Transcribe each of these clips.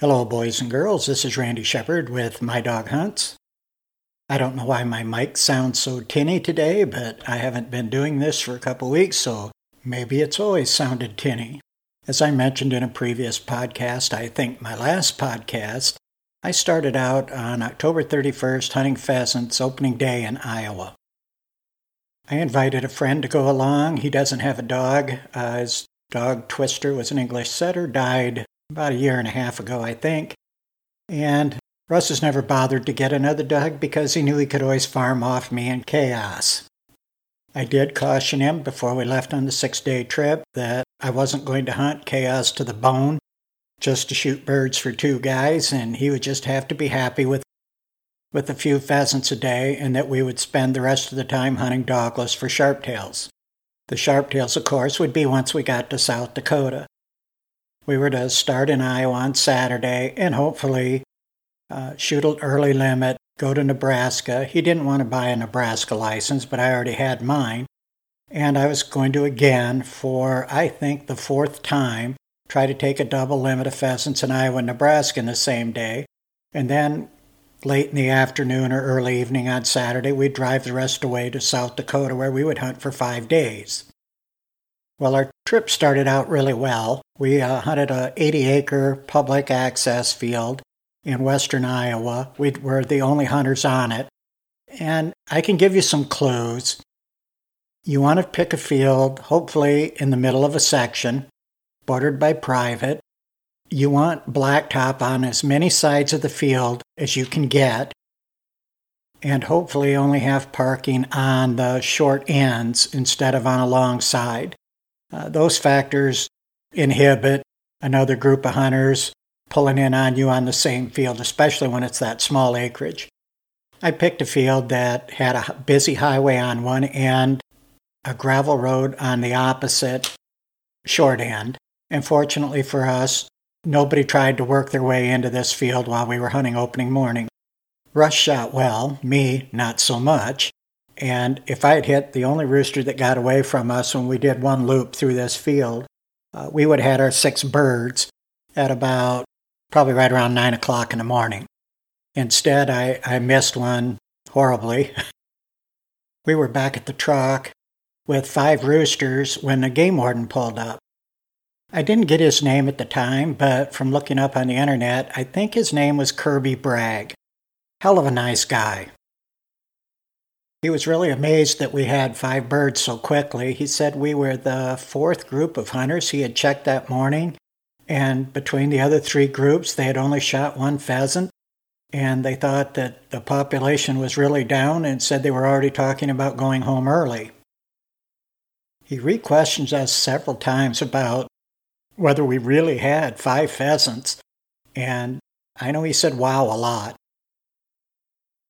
Hello, boys and girls. This is Randy Shepard with My Dog Hunts. I don't know why my mic sounds so tinny today, but I haven't been doing this for a couple weeks, so maybe it's always sounded tinny. As I mentioned in a previous podcast, I think my last podcast, I started out on October 31st hunting pheasants opening day in Iowa. I invited a friend to go along. He doesn't have a dog. Uh, his dog Twister was an English setter, died about a year and a half ago, I think. And Russ has never bothered to get another dog because he knew he could always farm off me and Chaos. I did caution him before we left on the six day trip that I wasn't going to hunt Chaos to the bone just to shoot birds for two guys, and he would just have to be happy with with a few pheasants a day, and that we would spend the rest of the time hunting dogless for sharptails. The sharptails, of course, would be once we got to South Dakota. We were to start in Iowa on Saturday and hopefully uh, shoot an early limit, go to Nebraska. He didn't want to buy a Nebraska license, but I already had mine. And I was going to again, for I think the fourth time, try to take a double limit of pheasants in Iowa and Nebraska in the same day. And then late in the afternoon or early evening on Saturday, we'd drive the rest away to South Dakota where we would hunt for five days. Well, our trip started out really well. We uh, hunted a 80 acre public access field in western Iowa. We were the only hunters on it. And I can give you some clues. You want to pick a field, hopefully in the middle of a section, bordered by private. You want blacktop on as many sides of the field as you can get, and hopefully only have parking on the short ends instead of on a long side. Uh, those factors inhibit another group of hunters pulling in on you on the same field, especially when it's that small acreage. I picked a field that had a busy highway on one end, a gravel road on the opposite short end. And fortunately for us, nobody tried to work their way into this field while we were hunting opening morning. Russ shot well, me not so much, and if I had hit the only rooster that got away from us when we did one loop through this field, uh, we would have had our six birds at about probably right around nine o'clock in the morning. Instead, I, I missed one horribly. we were back at the truck with five roosters when the game warden pulled up. I didn't get his name at the time, but from looking up on the internet, I think his name was Kirby Bragg. Hell of a nice guy. He was really amazed that we had five birds so quickly. He said we were the fourth group of hunters he had checked that morning, and between the other three groups, they had only shot one pheasant. And they thought that the population was really down and said they were already talking about going home early. He re questions us several times about whether we really had five pheasants, and I know he said wow a lot.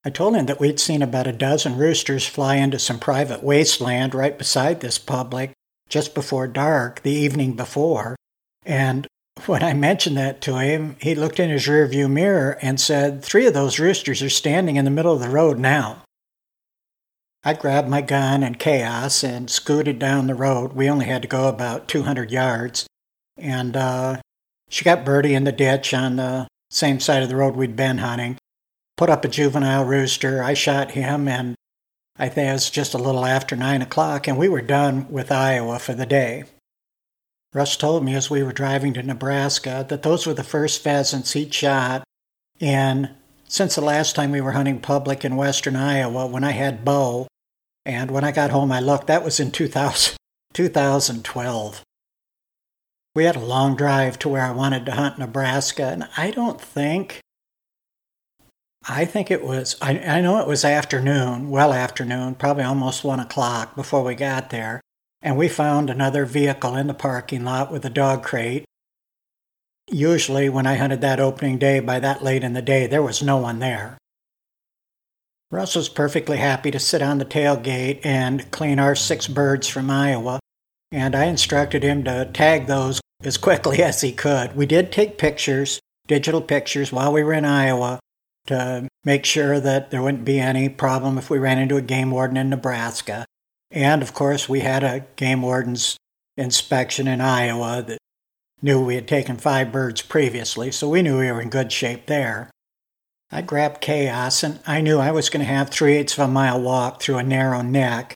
I told him that we'd seen about a dozen roosters fly into some private wasteland right beside this public just before dark the evening before. And when I mentioned that to him, he looked in his rearview mirror and said, Three of those roosters are standing in the middle of the road now. I grabbed my gun and chaos and scooted down the road. We only had to go about 200 yards. And uh, she got Birdie in the ditch on the same side of the road we'd been hunting put up a juvenile rooster. I shot him, and I think it was just a little after nine o'clock, and we were done with Iowa for the day. Russ told me as we were driving to Nebraska that those were the first pheasants he'd shot in since the last time we were hunting public in western Iowa when I had bow. And when I got home, I looked, that was in 2000, 2012. We had a long drive to where I wanted to hunt Nebraska, and I don't think I think it was, I, I know it was afternoon, well afternoon, probably almost one o'clock before we got there. And we found another vehicle in the parking lot with a dog crate. Usually, when I hunted that opening day by that late in the day, there was no one there. Russ was perfectly happy to sit on the tailgate and clean our six birds from Iowa, and I instructed him to tag those as quickly as he could. We did take pictures, digital pictures, while we were in Iowa, to make sure that there wouldn't be any problem if we ran into a game warden in Nebraska. And of course, we had a game warden's inspection in Iowa that knew we had taken five birds previously, so we knew we were in good shape there. I grabbed Chaos, and I knew I was going to have three eighths of a mile walk through a narrow neck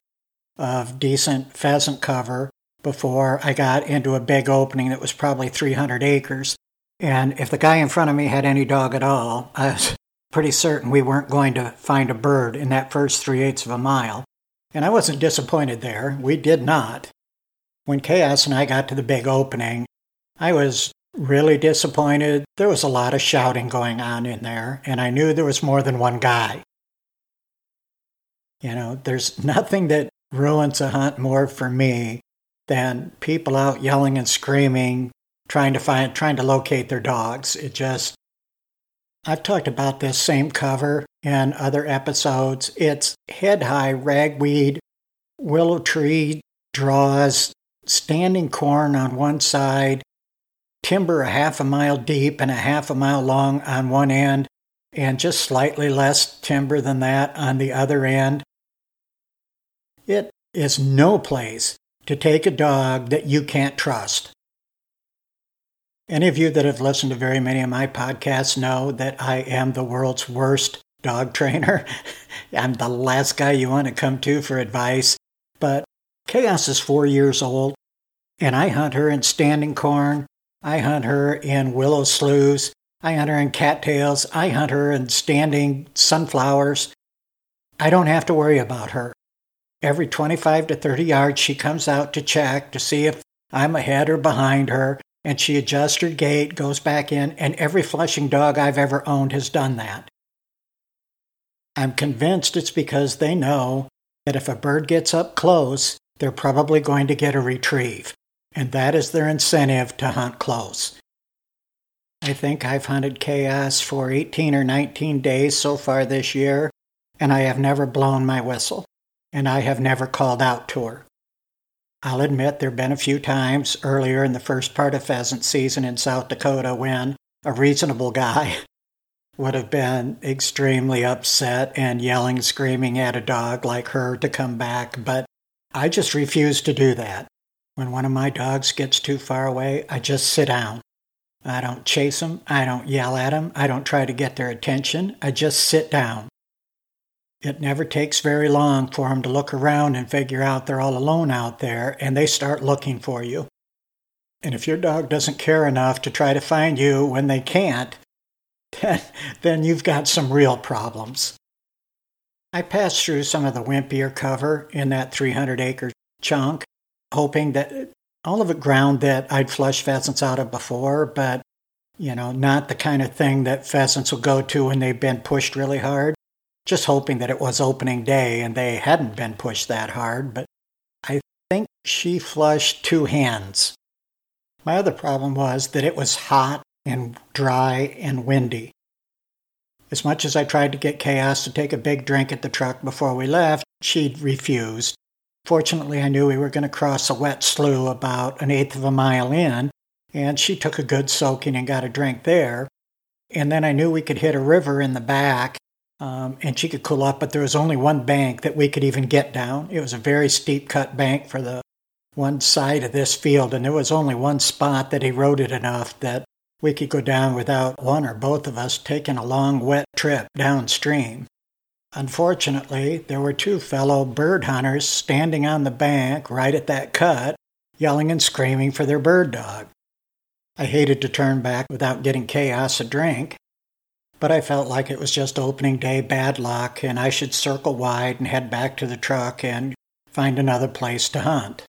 of decent pheasant cover before I got into a big opening that was probably 300 acres. And if the guy in front of me had any dog at all, I was pretty certain we weren't going to find a bird in that first three eighths of a mile. And I wasn't disappointed there. We did not. When Chaos and I got to the big opening, I was really disappointed. There was a lot of shouting going on in there, and I knew there was more than one guy. You know, there's nothing that ruins a hunt more for me than people out yelling and screaming, trying to find, trying to locate their dogs. It just, I've talked about this same cover in other episodes. It's head high ragweed, willow tree draws, standing corn on one side, timber a half a mile deep and a half a mile long on one end, and just slightly less timber than that on the other end. It is no place to take a dog that you can't trust. Any of you that have listened to very many of my podcasts know that I am the world's worst dog trainer. I'm the last guy you want to come to for advice. But Chaos is four years old, and I hunt her in standing corn. I hunt her in willow sloughs. I hunt her in cattails. I hunt her in standing sunflowers. I don't have to worry about her. Every 25 to 30 yards, she comes out to check to see if I'm ahead or behind her, and she adjusts her gait, goes back in, and every flushing dog I've ever owned has done that. I'm convinced it's because they know that if a bird gets up close, they're probably going to get a retrieve, and that is their incentive to hunt close. I think I've hunted chaos for 18 or 19 days so far this year, and I have never blown my whistle and I have never called out to her. I'll admit there have been a few times earlier in the first part of pheasant season in South Dakota when a reasonable guy would have been extremely upset and yelling, screaming at a dog like her to come back, but I just refuse to do that. When one of my dogs gets too far away, I just sit down. I don't chase them. I don't yell at them. I don't try to get their attention. I just sit down. It never takes very long for them to look around and figure out they're all alone out there, and they start looking for you. And if your dog doesn't care enough to try to find you when they can't, then, then you've got some real problems. I passed through some of the wimpier cover in that 300 acre chunk, hoping that all of it ground that I'd flushed pheasants out of before, but you know, not the kind of thing that pheasants will go to when they've been pushed really hard just hoping that it was opening day and they hadn't been pushed that hard, but I think she flushed two hands. My other problem was that it was hot and dry and windy. As much as I tried to get Chaos to take a big drink at the truck before we left, she refused. Fortunately, I knew we were going to cross a wet slough about an eighth of a mile in, and she took a good soaking and got a drink there. And then I knew we could hit a river in the back um, and she could cool off, but there was only one bank that we could even get down. It was a very steep cut bank for the one side of this field, and there was only one spot that eroded enough that we could go down without one or both of us taking a long wet trip downstream. Unfortunately, there were two fellow bird hunters standing on the bank right at that cut, yelling and screaming for their bird dog. I hated to turn back without getting Chaos a drink, but I felt like it was just opening day bad luck and I should circle wide and head back to the truck and find another place to hunt.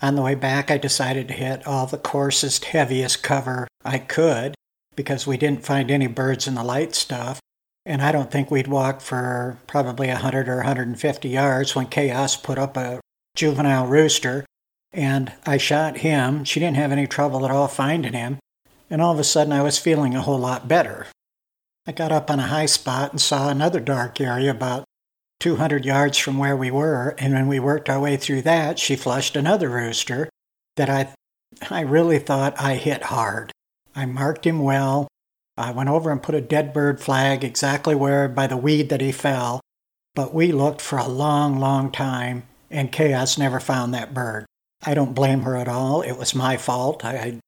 On the way back, I decided to hit all the coarsest, heaviest cover I could because we didn't find any birds in the light stuff. And I don't think we'd walk for probably 100 or 150 yards when Chaos put up a juvenile rooster. And I shot him. She didn't have any trouble at all finding him. And all of a sudden, I was feeling a whole lot better. I got up on a high spot and saw another dark area about 200 yards from where we were, and when we worked our way through that, she flushed another rooster that I, I really thought I hit hard. I marked him well. I went over and put a dead bird flag exactly where by the weed that he fell, but we looked for a long, long time, and Chaos never found that bird. I don't blame her at all. It was my fault. I,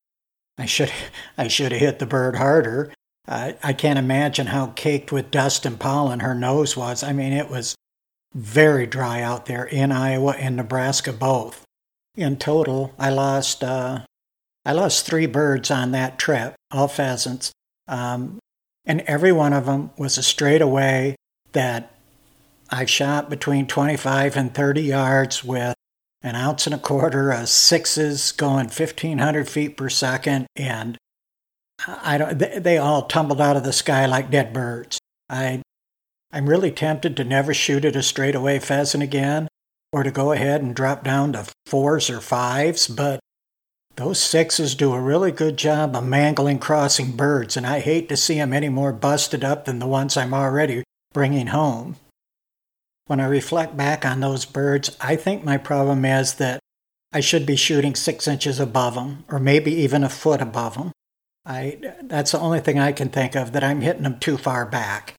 I should I should have hit the bird harder. I can't imagine how caked with dust and pollen her nose was. I mean, it was very dry out there in Iowa and Nebraska both. In total, I lost uh, I lost three birds on that trip, all pheasants, um, and every one of them was a straightaway that I shot between 25 and 30 yards with an ounce and a quarter of sixes going 1500 feet per second and I don't they all tumbled out of the sky like dead birds. I I'm really tempted to never shoot at a straightaway pheasant again or to go ahead and drop down to fours or fives, but those sixes do a really good job of mangling crossing birds, and I hate to see them any more busted up than the ones I'm already bringing home. When I reflect back on those birds, I think my problem is that I should be shooting six inches above them, or maybe even a foot above them. I, that's the only thing I can think of that I'm hitting them too far back.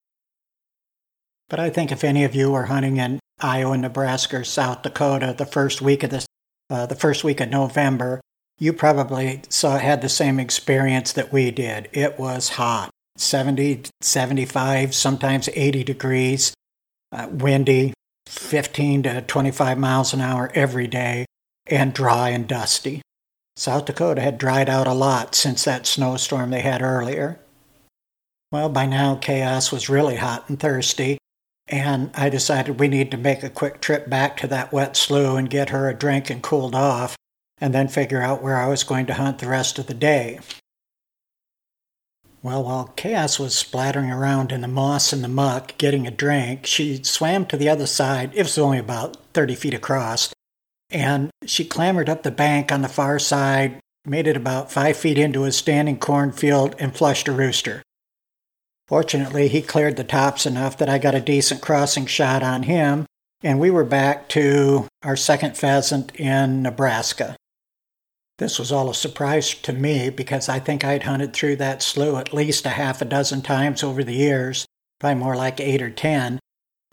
But I think if any of you are hunting in Iowa, Nebraska, or South Dakota the first week of this, uh, the first week of November, you probably saw had the same experience that we did. It was hot, 70, 75, sometimes 80 degrees, uh, windy, 15 to 25 miles an hour every day, and dry and dusty. South Dakota had dried out a lot since that snowstorm they had earlier. Well, by now, chaos was really hot and thirsty, and I decided we need to make a quick trip back to that wet slough and get her a drink and cooled off, and then figure out where I was going to hunt the rest of the day. Well, while Chaos was splattering around in the moss and the muck getting a drink, she swam to the other side. It was only about 30 feet across. And she clambered up the bank on the far side, made it about five feet into a standing cornfield, and flushed a rooster. Fortunately, he cleared the tops enough that I got a decent crossing shot on him, and we were back to our second pheasant in Nebraska. This was all a surprise to me because I think I'd hunted through that slough at least a half a dozen times over the years, probably more like eight or ten.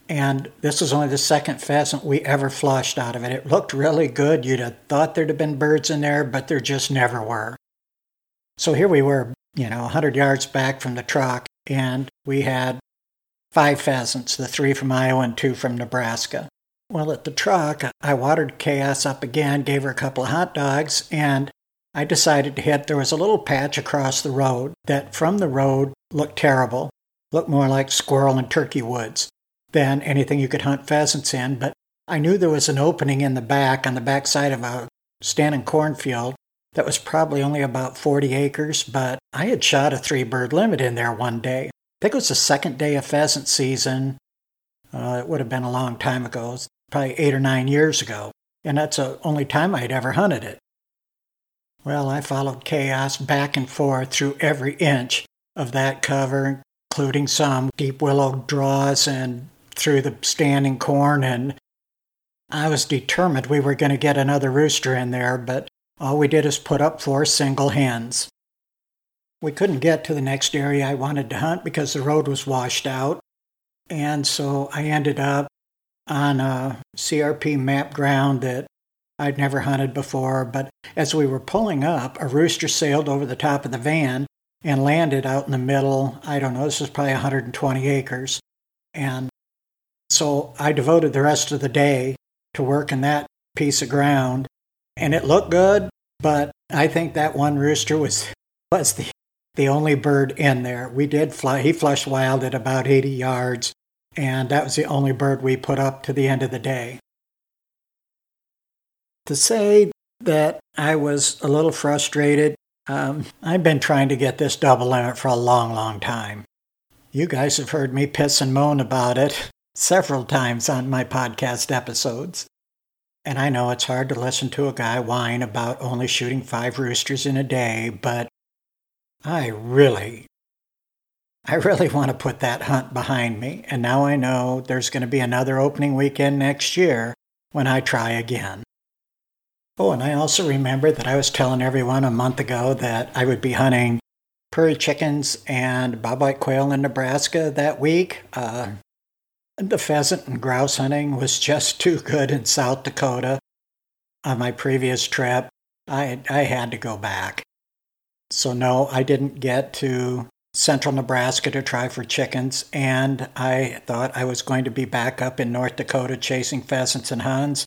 And this was only the second pheasant we ever flushed out of it. It looked really good. You'd have thought there'd have been birds in there, but there just never were. So here we were, you know, 100 yards back from the truck, and we had five pheasants, the three from Iowa and two from Nebraska. Well, at the truck, I watered Chaos up again, gave her a couple of hot dogs, and I decided to hit. There was a little patch across the road that from the road looked terrible, looked more like squirrel and turkey woods than anything you could hunt pheasants in. But I knew there was an opening in the back, on the back side of a standing cornfield, that was probably only about 40 acres, but I had shot a three bird limit in there one day. I think it was the second day of pheasant season. Uh, it would have been a long time ago, probably eight or nine years ago, and that's the only time I'd ever hunted it. Well, I followed chaos back and forth through every inch of that cover, including some deep willow draws and through the standing corn, and I was determined we were going to get another rooster in there, but all we did is put up four single hens. We couldn't get to the next area I wanted to hunt because the road was washed out, and so I ended up on a CRP map ground that I'd never hunted before. But as we were pulling up, a rooster sailed over the top of the van and landed out in the middle. I don't know, this was probably 120 acres. And so I devoted the rest of the day to working that piece of ground and it looked good, but I think that one rooster was was the the only bird in there. We did fly. He flushed wild at about 80 yards, and that was the only bird we put up to the end of the day. To say that I was a little frustrated, um, I've been trying to get this double limit for a long, long time. You guys have heard me piss and moan about it several times on my podcast episodes. And I know it's hard to listen to a guy whine about only shooting five roosters in a day, but I really, I really want to put that hunt behind me. And now I know there's going to be another opening weekend next year when I try again. Oh, and I also remember that I was telling everyone a month ago that I would be hunting prairie chickens and bobwhite quail in Nebraska that week. Uh, the pheasant and grouse hunting was just too good in South Dakota. On my previous trip, I, I had to go back. So, no, I didn't get to central Nebraska to try for chickens, and I thought I was going to be back up in North Dakota chasing pheasants and huns.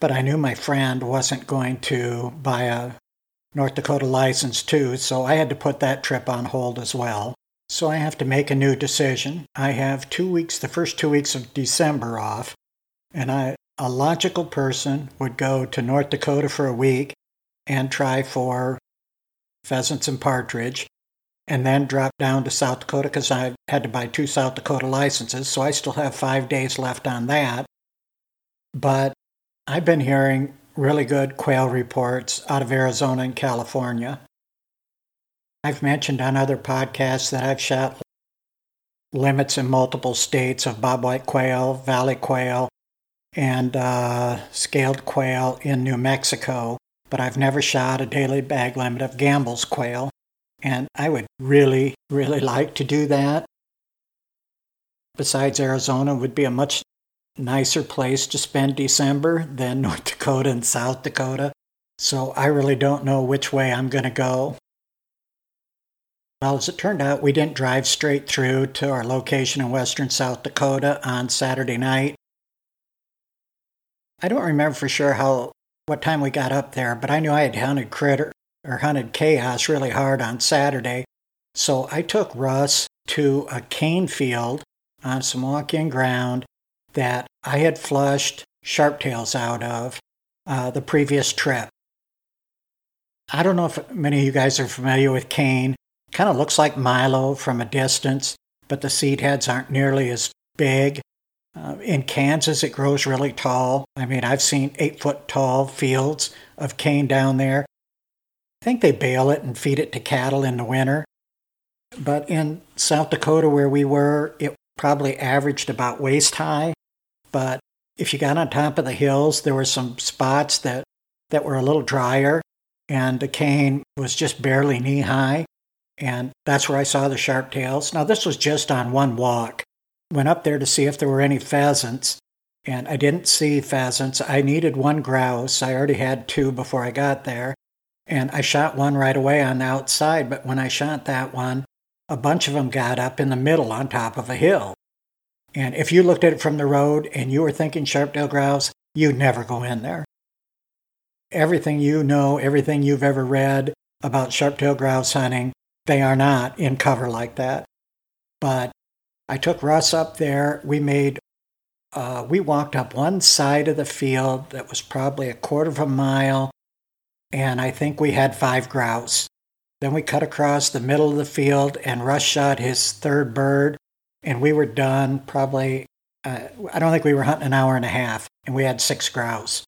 But I knew my friend wasn't going to buy a North Dakota license too, so I had to put that trip on hold as well. So I have to make a new decision. I have two weeks, the first two weeks of December off, and I, a logical person would go to North Dakota for a week and try for pheasants and partridge, and then drop down to South Dakota because I had to buy two South Dakota licenses, so I still have five days left on that. But I've been hearing really good quail reports out of Arizona and California. I've mentioned on other podcasts that I've shot limits in multiple states of bobwhite quail, valley quail, and uh, scaled quail in New Mexico, but I've never shot a daily bag limit of Gambel's quail, and I would really, really like to do that. Besides, Arizona would be a much nicer place to spend December than North Dakota and South Dakota, so I really don't know which way I'm going to go. Well, as it turned out, we didn't drive straight through to our location in western South Dakota on Saturday night. I don't remember for sure how what time we got up there, but I knew I had hunted critter or hunted chaos really hard on Saturday. So I took Russ to a cane field on some walk-in ground that I had flushed sharptails out of uh, the previous trip. I don't know if many of you guys are familiar with cane. Kind of looks like Milo from a distance, but the seed heads aren't nearly as big. Uh, in Kansas, it grows really tall. I mean, I've seen eight foot tall fields of cane down there. I think they bale it and feed it to cattle in the winter. But in South Dakota, where we were, it probably averaged about waist high. But if you got on top of the hills, there were some spots that, that were a little drier, and the cane was just barely knee high. And that's where I saw the sharp tails. Now, this was just on one walk went up there to see if there were any pheasants, and I didn't see pheasants. I needed one grouse. I already had two before I got there, and I shot one right away on the outside. But when I shot that one, a bunch of them got up in the middle on top of a hill. And if you looked at it from the road and you were thinking sharp-tailed grouse, you'd never go in there. Everything you know, everything you've ever read about sharp-tailed grouse hunting, they are not in cover like that. But I took Russ up there. We made, uh, we walked up one side of the field that was probably a quarter of a mile, and I think we had five grouse. Then we cut across the middle of the field, and Russ shot his third bird, and we were done probably, uh, I don't think we were hunting an hour and a half, and we had six grouse.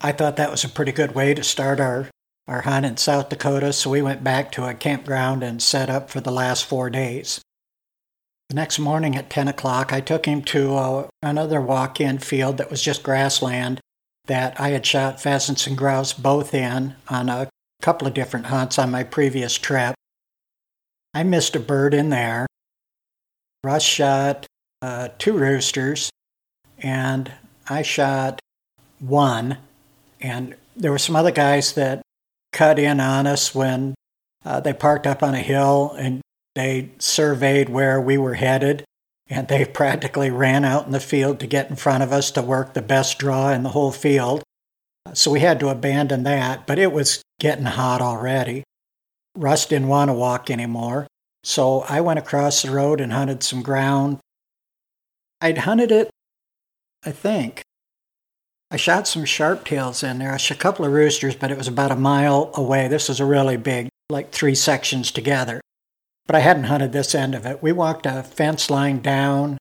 I thought that was a pretty good way to start our, our hunt in South Dakota, so we went back to a campground and set up for the last four days. The next morning at 10 o'clock, I took him to uh, another walk in field that was just grassland that I had shot pheasants and grouse both in on a couple of different hunts on my previous trip. I missed a bird in there. Russ shot uh, two roosters, and I shot one. And there were some other guys that cut in on us when uh, they parked up on a hill and they surveyed where we were headed, and they practically ran out in the field to get in front of us to work the best draw in the whole field. So we had to abandon that, but it was getting hot already. Russ didn't want to walk anymore, so I went across the road and hunted some ground. I'd hunted it, I think. I shot some sharp tails in there. I shot a couple of roosters, but it was about a mile away. This was a really big, like three sections together. But I hadn't hunted this end of it. We walked a fence line down,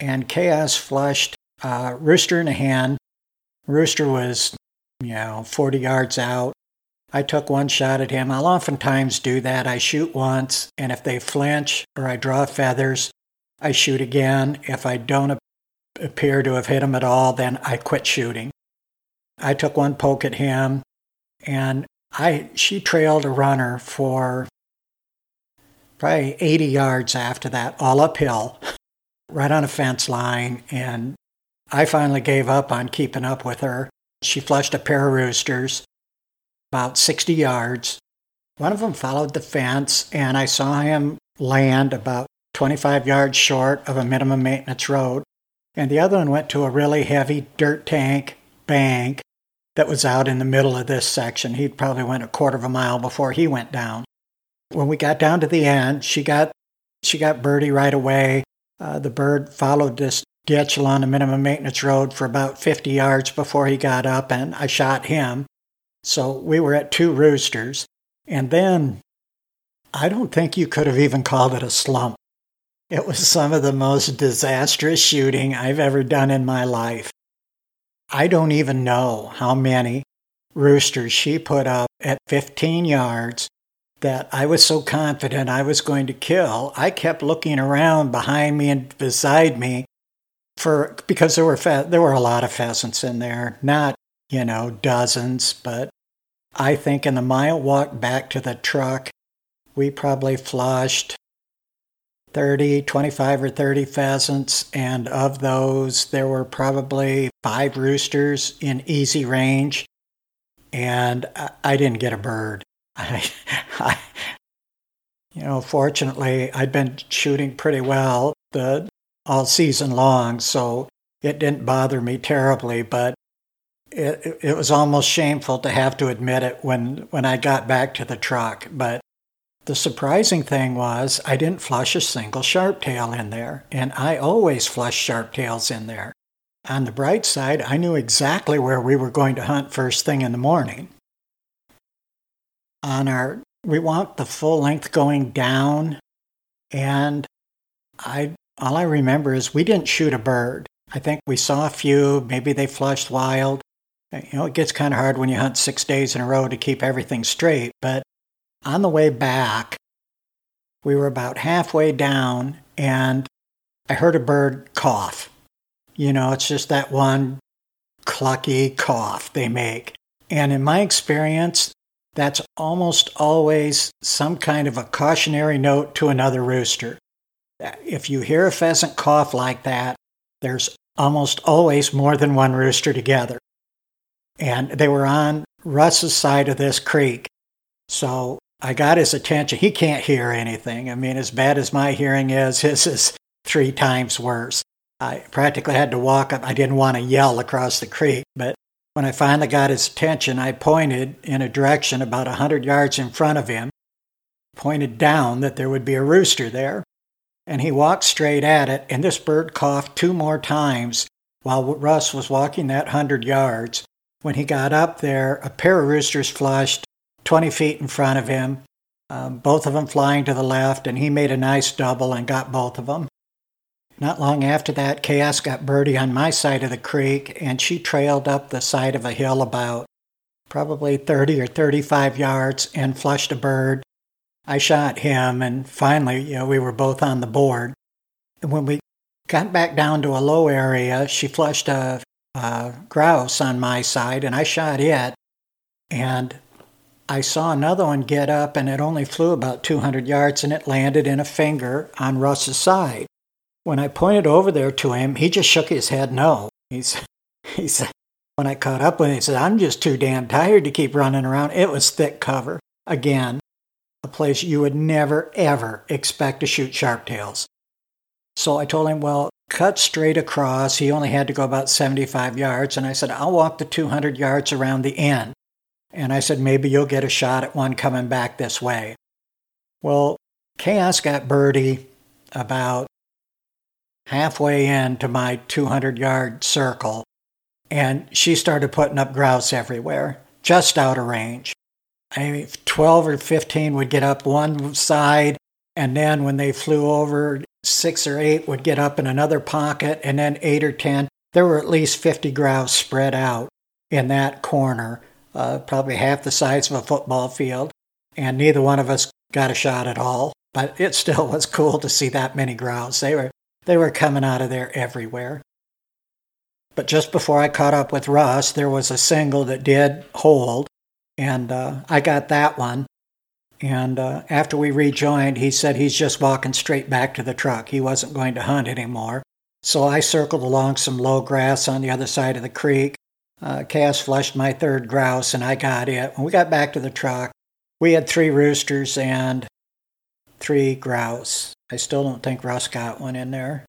and Chaos flushed a rooster in a hand. Rooster was, you know, 40 yards out. I took one shot at him. I'll oftentimes do that. I shoot once, and if they flinch or I draw feathers, I shoot again. If I don't appear to have hit him at all, then I quit shooting. I took one poke at him, and I she trailed a runner for probably 80 yards after that, all uphill, right on a fence line. And I finally gave up on keeping up with her. She flushed a pair of roosters about 60 yards. One of them followed the fence, and I saw him land about 25 yards short of a minimum maintenance road. And the other one went to a really heavy dirt tank bank that was out in the middle of this section. He probably went a quarter of a mile before he went down. When we got down to the end, she got she got Birdie right away. Uh, the bird followed this ditch along the minimum maintenance road for about 50 yards before he got up, and I shot him. So we were at two roosters. And then I don't think you could have even called it a slump. It was some of the most disastrous shooting I've ever done in my life. I don't even know how many roosters she put up at 15 yards that I was so confident I was going to kill. I kept looking around behind me and beside me for because there were there were a lot of pheasants in there, not you know dozens, but I think in the mile walk back to the truck, we probably flushed 30, 25 or 30 pheasants, and of those, there were probably five roosters in easy range, and I didn't get a bird. I, I, you know, fortunately, I'd been shooting pretty well the all season long, so it didn't bother me terribly, but it, it was almost shameful to have to admit it when, when I got back to the truck. But the surprising thing was I didn't flush a single sharptail in there, and I always flush sharptails in there. On the bright side, I knew exactly where we were going to hunt first thing in the morning. On our, we want the full length going down, and I all I remember is we didn't shoot a bird. I think we saw a few, maybe they flushed wild, you know, it gets kind of hard when you hunt six days in a row to keep everything straight. But on the way back, we were about halfway down and I heard a bird cough. You know, it's just that one clucky cough they make. And in my experience, that's almost always some kind of a cautionary note to another rooster. If you hear a pheasant cough like that, there's almost always more than one rooster together and they were on Russ's side of this creek. So I got his attention. He can't hear anything. I mean, as bad as my hearing is, his is three times worse. I practically had to walk up. I didn't want to yell across the creek, but when I finally got his attention, I pointed in a direction about a hundred yards in front of him, pointed down that there would be a rooster there. And he walked straight at it, and this bird coughed two more times while Russ was walking that hundred yards. When he got up there, a pair of roosters flushed 20 feet in front of him, um, both of them flying to the left, and he made a nice double and got both of them. Not long after that, Chaos got Birdie on my side of the creek, and she trailed up the side of a hill about probably 30 or 35 yards and flushed a bird. I shot him, and finally, you know, we were both on the board. And when we got back down to a low area, she flushed a uh, grouse on my side, and I shot it. And I saw another one get up, and it only flew about 200 yards, and it landed in a finger on Russ's side. When I pointed over there to him, he just shook his head no. He's, he said, when I caught up with him, he said, I'm just too damn tired to keep running around. It was thick cover. Again, a place you would never, ever expect to shoot sharptails. So I told him, well, cut straight across. He only had to go about 75 yards. And I said, I'll walk the 200 yards around the end. And I said, maybe you'll get a shot at one coming back this way. Well, Chaos got Birdie about halfway into my 200 yard circle, and she started putting up grouse everywhere, just out of range. I mean, 12 or 15 would get up one side, and then when they flew over six or eight would get up in another pocket, and then eight or ten. There were at least 50 grouse spread out in that corner, uh, probably half the size of a football field, and neither one of us got a shot at all. But it still was cool to see that many grouse. They were they were coming out of there everywhere. But just before I caught up with Russ, there was a single that did hold, and uh, I got that one. And uh, after we rejoined, he said he's just walking straight back to the truck. He wasn't going to hunt anymore. So I circled along some low grass on the other side of the creek. Uh, Chaos flushed my third grouse, and I got it. When we got back to the truck, we had three roosters and three grouse. I still don't think Russ got one in there.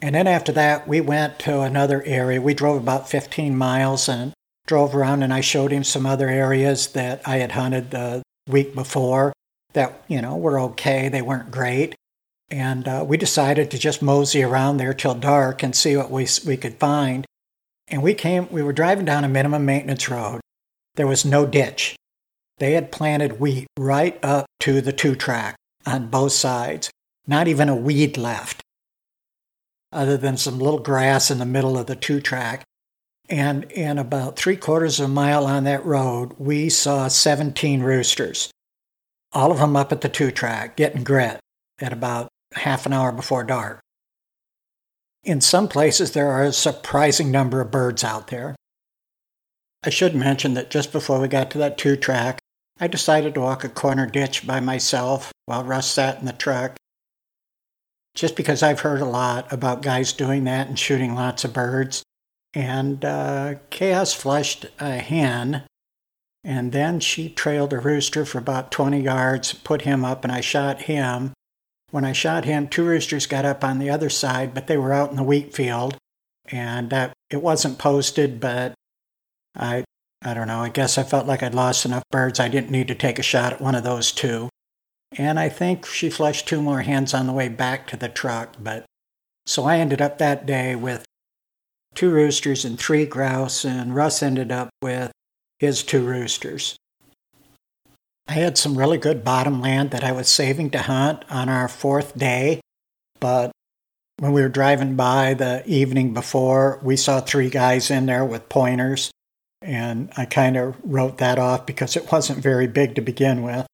And then after that, we went to another area. We drove about 15 miles and drove around, and I showed him some other areas that I had hunted the week before that, you know, were okay. They weren't great. And uh, we decided to just mosey around there till dark and see what we, we could find. And we came, we were driving down a minimum maintenance road. There was no ditch. They had planted wheat right up to the two track on both sides, not even a weed left other than some little grass in the middle of the two track. And in about three quarters of a mile on that road, we saw 17 roosters, all of them up at the two track, getting grit at about half an hour before dark. In some places, there are a surprising number of birds out there. I should mention that just before we got to that two track, I decided to walk a corner ditch by myself while Russ sat in the truck just because I've heard a lot about guys doing that and shooting lots of birds. And uh, Chaos flushed a hen, and then she trailed a rooster for about 20 yards, put him up, and I shot him. When I shot him, two roosters got up on the other side, but they were out in the wheat field, and that it wasn't posted, but I I don't know. I guess I felt like I'd lost enough birds. I didn't need to take a shot at one of those two. And I think she flushed two more hens on the way back to the truck. But so I ended up that day with two roosters and three grouse, and Russ ended up with his two roosters. I had some really good bottom land that I was saving to hunt on our fourth day, but when we were driving by the evening before, we saw three guys in there with pointers, and I kind of wrote that off because it wasn't very big to begin with.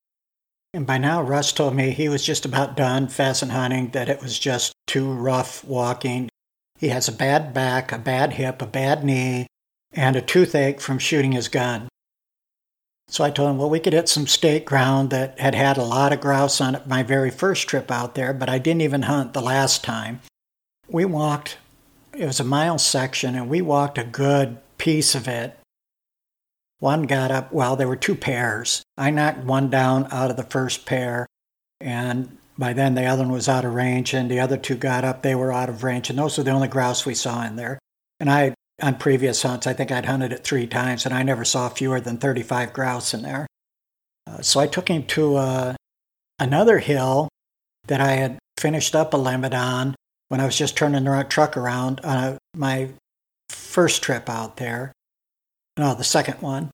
And by now, Russ told me he was just about done pheasant hunting, that it was just too rough walking. He has a bad back, a bad hip, a bad knee, and a toothache from shooting his gun. So I told him, well, we could hit some state ground that had had a lot of grouse on it my very first trip out there, but I didn't even hunt the last time. We walked, it was a mile section, and we walked a good piece of it one got up, well, there were two pairs. I knocked one down out of the first pair, and by then the other one was out of range, and the other two got up, they were out of range, and those were the only grouse we saw in there. And I, on previous hunts, I think I'd hunted it three times, and I never saw fewer than 35 grouse in there. Uh, so I took him to uh, another hill that I had finished up a limit on when I was just turning the truck around on uh, my first trip out there no, the second one.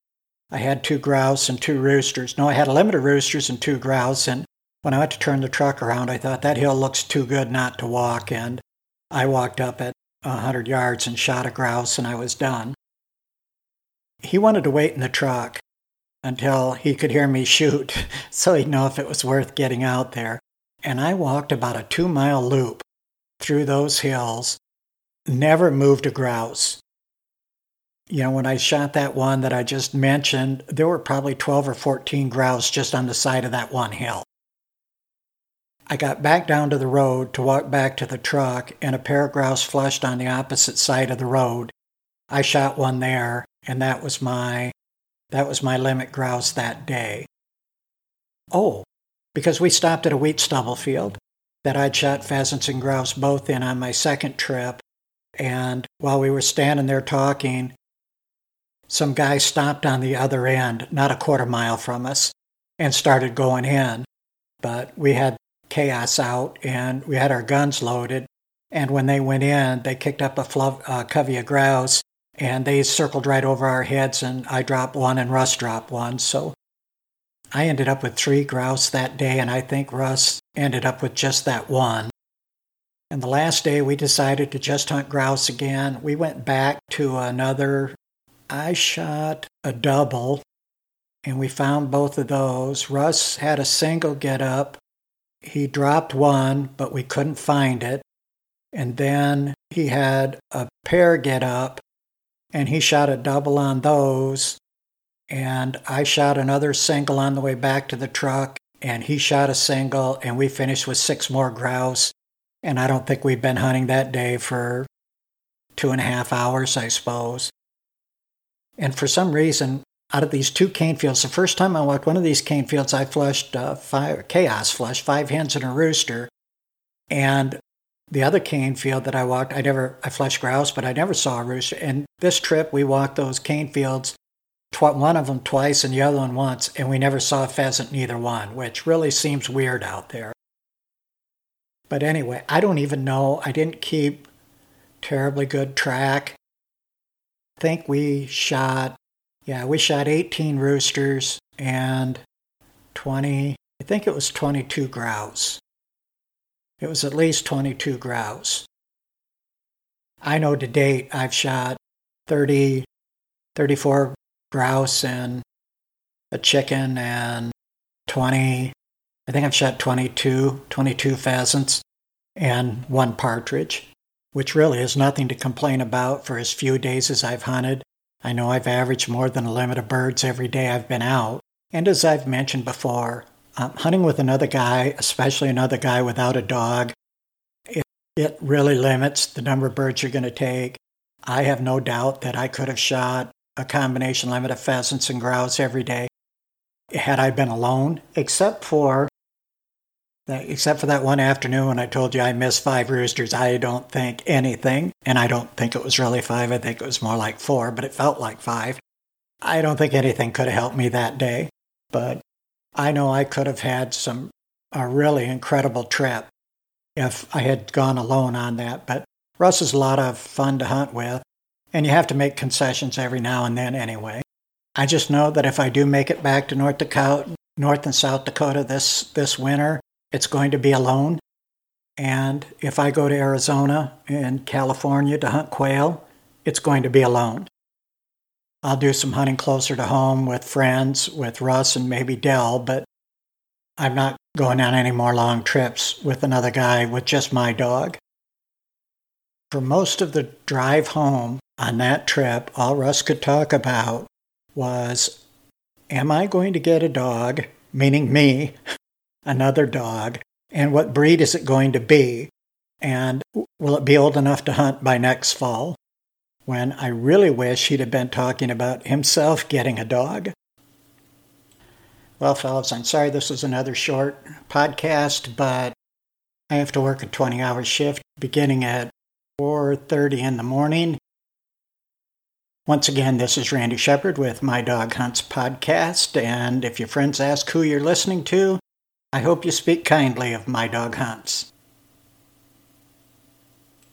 I had two grouse and two roosters. No, I had a limit of roosters and two grouse. And when I went to turn the truck around, I thought that hill looks too good not to walk. And I walked up a 100 yards and shot a grouse, and I was done. He wanted to wait in the truck until he could hear me shoot so he'd know if it was worth getting out there. And I walked about a two mile loop through those hills, never moved a grouse you know, when I shot that one that I just mentioned, there were probably 12 or 14 grouse just on the side of that one hill. I got back down to the road to walk back to the truck, and a pair of grouse flushed on the opposite side of the road. I shot one there, and that was my that was my limit grouse that day. Oh, because we stopped at a wheat stubble field that I'd shot pheasants and grouse both in on my second trip, and while we were standing there talking, some guy stopped on the other end, not a quarter mile from us, and started going in. But we had chaos out and we had our guns loaded. And when they went in, they kicked up a fluv- uh, covey of grouse and they circled right over our heads. And I dropped one and Russ dropped one. So I ended up with three grouse that day, and I think Russ ended up with just that one. And the last day, we decided to just hunt grouse again. We went back to another I shot a double and we found both of those. Russ had a single get up. He dropped one, but we couldn't find it. And then he had a pair get up and he shot a double on those. And I shot another single on the way back to the truck and he shot a single and we finished with six more grouse. And I don't think we'd been hunting that day for two and a half hours, I suppose. And for some reason, out of these two cane fields, the first time I walked one of these cane fields, I flushed uh, five, chaos flushed five hens and a rooster. And the other cane field that I walked, I never, I flushed grouse, but I never saw a rooster. And this trip, we walked those cane fields, tw- one of them twice and the other one once, and we never saw a pheasant neither one, which really seems weird out there. But anyway, I don't even know. I didn't keep terribly good track. I think we shot yeah, we shot 18 roosters and 20, I think it was 22 grouse. It was at least 22 grouse. I know to date I've shot 30, 34 grouse and a chicken and 20, I think I've shot 22, 22 pheasants and one partridge, which really is nothing to complain about for as few days as I've hunted. I know I've averaged more than a limit of birds every day I've been out. And as I've mentioned before, um, hunting with another guy, especially another guy without a dog, it, it really limits the number of birds you're going to take. I have no doubt that I could have shot a combination limit of pheasants and grouse every day had I been alone, except for except for that one afternoon when I told you I missed five roosters, I don't think anything, and I don't think it was really five, I think it was more like four, but it felt like five. I don't think anything could have helped me that day, but I know I could have had some a really incredible trip if I had gone alone on that. But Russ is a lot of fun to hunt with, and you have to make concessions every now and then anyway. I just know that if I do make it back to North Dakota, North and South Dakota this this winter, it's going to be alone. And if I go to Arizona and California to hunt quail, it's going to be alone. I'll do some hunting closer to home with friends, with Russ and maybe Dell, but I'm not going on any more long trips with another guy with just my dog. For most of the drive home on that trip, all Russ could talk about was Am I going to get a dog, meaning me, another dog, and what breed is it going to be? And will it be old enough to hunt by next fall? When I really wish he'd have been talking about himself getting a dog. Well, fellas, I'm sorry this is another short podcast, but I have to work a 20-hour shift beginning at 4:30 in the morning. Once again, this is Randy Shepard with My Dog Hunts podcast, and if your friends ask who you're listening to, I hope you speak kindly of my dog hunts.